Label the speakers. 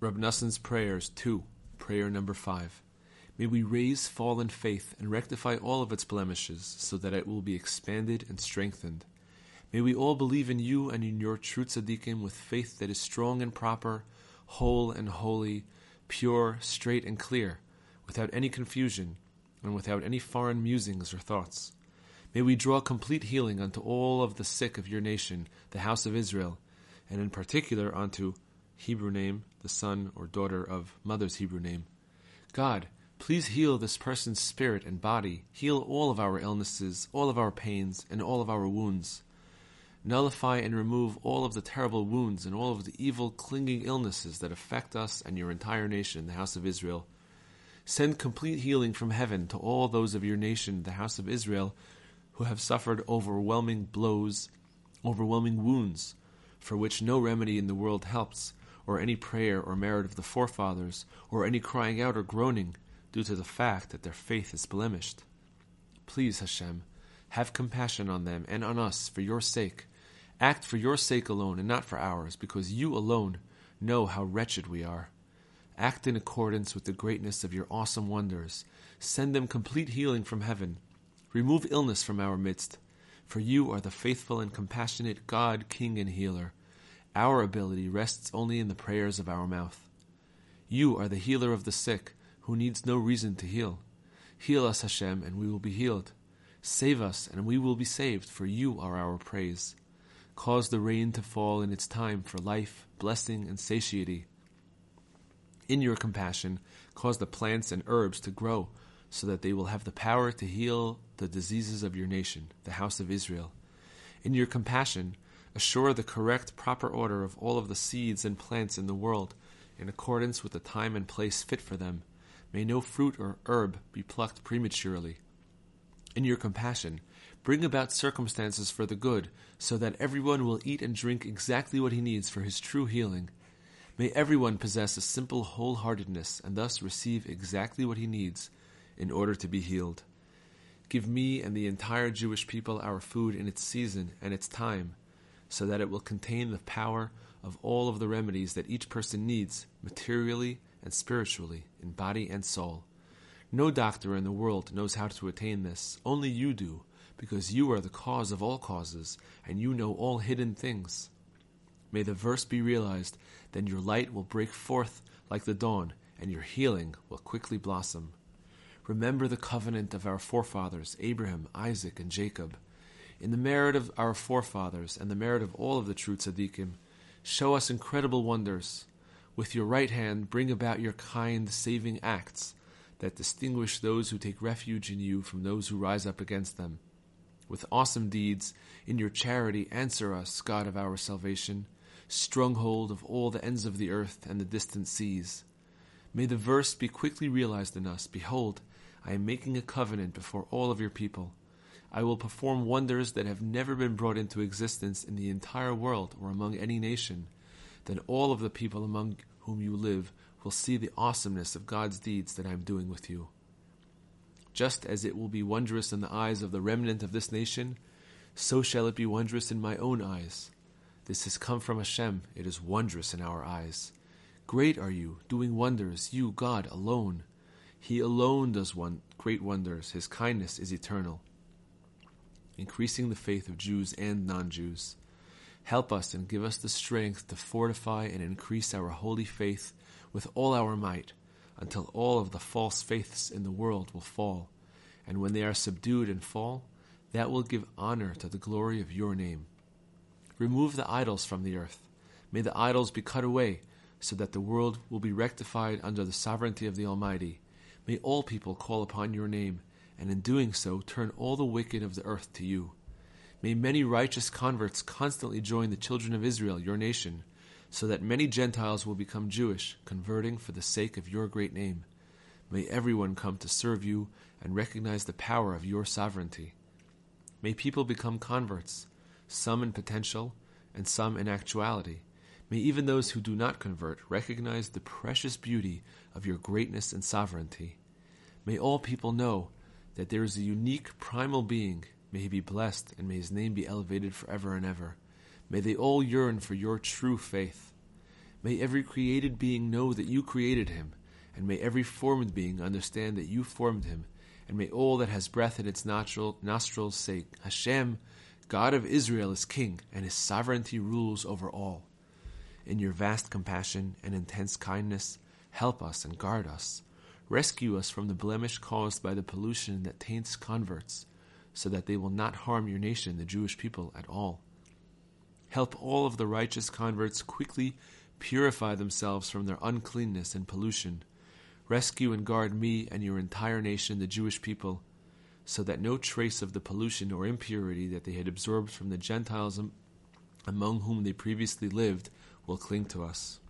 Speaker 1: Reb Nassan's Prayers 2, Prayer number 5. May we raise fallen faith and rectify all of its blemishes so that it will be expanded and strengthened. May we all believe in you and in your true tzaddikim with faith that is strong and proper, whole and holy, pure, straight and clear, without any confusion, and without any foreign musings or thoughts. May we draw complete healing unto all of the sick of your nation, the house of Israel, and in particular unto Hebrew name, the son or daughter of mother's Hebrew name. God, please heal this person's spirit and body. Heal all of our illnesses, all of our pains, and all of our wounds. Nullify and remove all of the terrible wounds and all of the evil, clinging illnesses that affect us and your entire nation, the house of Israel. Send complete healing from heaven to all those of your nation, the house of Israel, who have suffered overwhelming blows, overwhelming wounds, for which no remedy in the world helps or any prayer or merit of the forefathers, or any crying out or groaning, due to the fact that their faith is blemished. Please, Hashem, have compassion on them and on us for your sake. Act for your sake alone and not for ours, because you alone know how wretched we are. Act in accordance with the greatness of your awesome wonders. Send them complete healing from heaven. Remove illness from our midst. For you are the faithful and compassionate God, King, and Healer. Our ability rests only in the prayers of our mouth. You are the healer of the sick, who needs no reason to heal. Heal us, Hashem, and we will be healed. Save us, and we will be saved, for you are our praise. Cause the rain to fall in its time for life, blessing, and satiety. In your compassion, cause the plants and herbs to grow, so that they will have the power to heal the diseases of your nation, the house of Israel. In your compassion, assure the correct, proper order of all of the seeds and plants in the world, in accordance with the time and place fit for them. May no fruit or herb be plucked prematurely. In your compassion, bring about circumstances for the good, so that everyone will eat and drink exactly what he needs for his true healing. May everyone possess a simple wholeheartedness and thus receive exactly what he needs in order to be healed. Give me and the entire Jewish people our food in its season and its time so that it will contain the power of all of the remedies that each person needs, materially and spiritually, in body and soul. No doctor in the world knows how to attain this, only you do, because you are the cause of all causes, and you know all hidden things. May the verse be realized, then your light will break forth like the dawn, and your healing will quickly blossom. Remember the covenant of our forefathers, Abraham, Isaac, and Jacob in the merit of our forefathers and the merit of all of the true tzaddikim, show us incredible wonders. With your right hand, bring about your kind, saving acts that distinguish those who take refuge in you from those who rise up against them. With awesome deeds, in your charity, answer us, God of our salvation, stronghold of all the ends of the earth and the distant seas. May the verse be quickly realized in us Behold, I am making a covenant before all of your people I will perform wonders that have never been brought into existence in the entire world or among any nation. Then all of the people among whom you live will see the awesomeness of God's deeds that I am doing with you. Just as it will be wondrous in the eyes of the remnant of this nation, so shall it be wondrous in my own eyes. This has come from Hashem, it is wondrous in our eyes. Great are you, doing wonders, you, God, alone. He alone does one, great wonders, his kindness is eternal increasing the faith of Jews and non Jews. Help us and give us the strength to fortify and increase our holy faith with all our might, until all of the false faiths in the world will fall. And when they are subdued and fall, that will give honor to the glory of your name. Remove the idols from the earth. May the idols be cut away, so that the world will be rectified under the sovereignty of the Almighty. May all people call upon your name and in doing so turn all the wicked of the earth to you. May many righteous converts constantly join the children of Israel, your nation, so that many Gentiles will become Jewish, converting for the sake of your great name. May everyone come to serve you and recognize the power of your sovereignty. May people become converts, some in potential and some in actuality. May even those who do not convert recognize the precious beauty of your greatness and sovereignty. May all people know that there is a unique primal being. May he be blessed, and may his name be elevated forever and ever. May they all yearn for your true faith. May every created being know that you created him, and may every formed being understand that you formed him, and may all that has breath in its natural nostrils say, Hashem, God of Israel, is king, and his sovereignty rules over all. In your vast compassion and intense kindness, help us and guard us. Rescue us from the blemish caused by the pollution that taints converts, so that they will not harm your nation, the Jewish people, at all. Help all of the righteous converts quickly purify themselves from their uncleanness and pollution. Rescue and guard me and your entire nation, the Jewish people, so that no trace of the pollution or impurity that they had absorbed from the Gentiles among whom they previously lived will cling to us.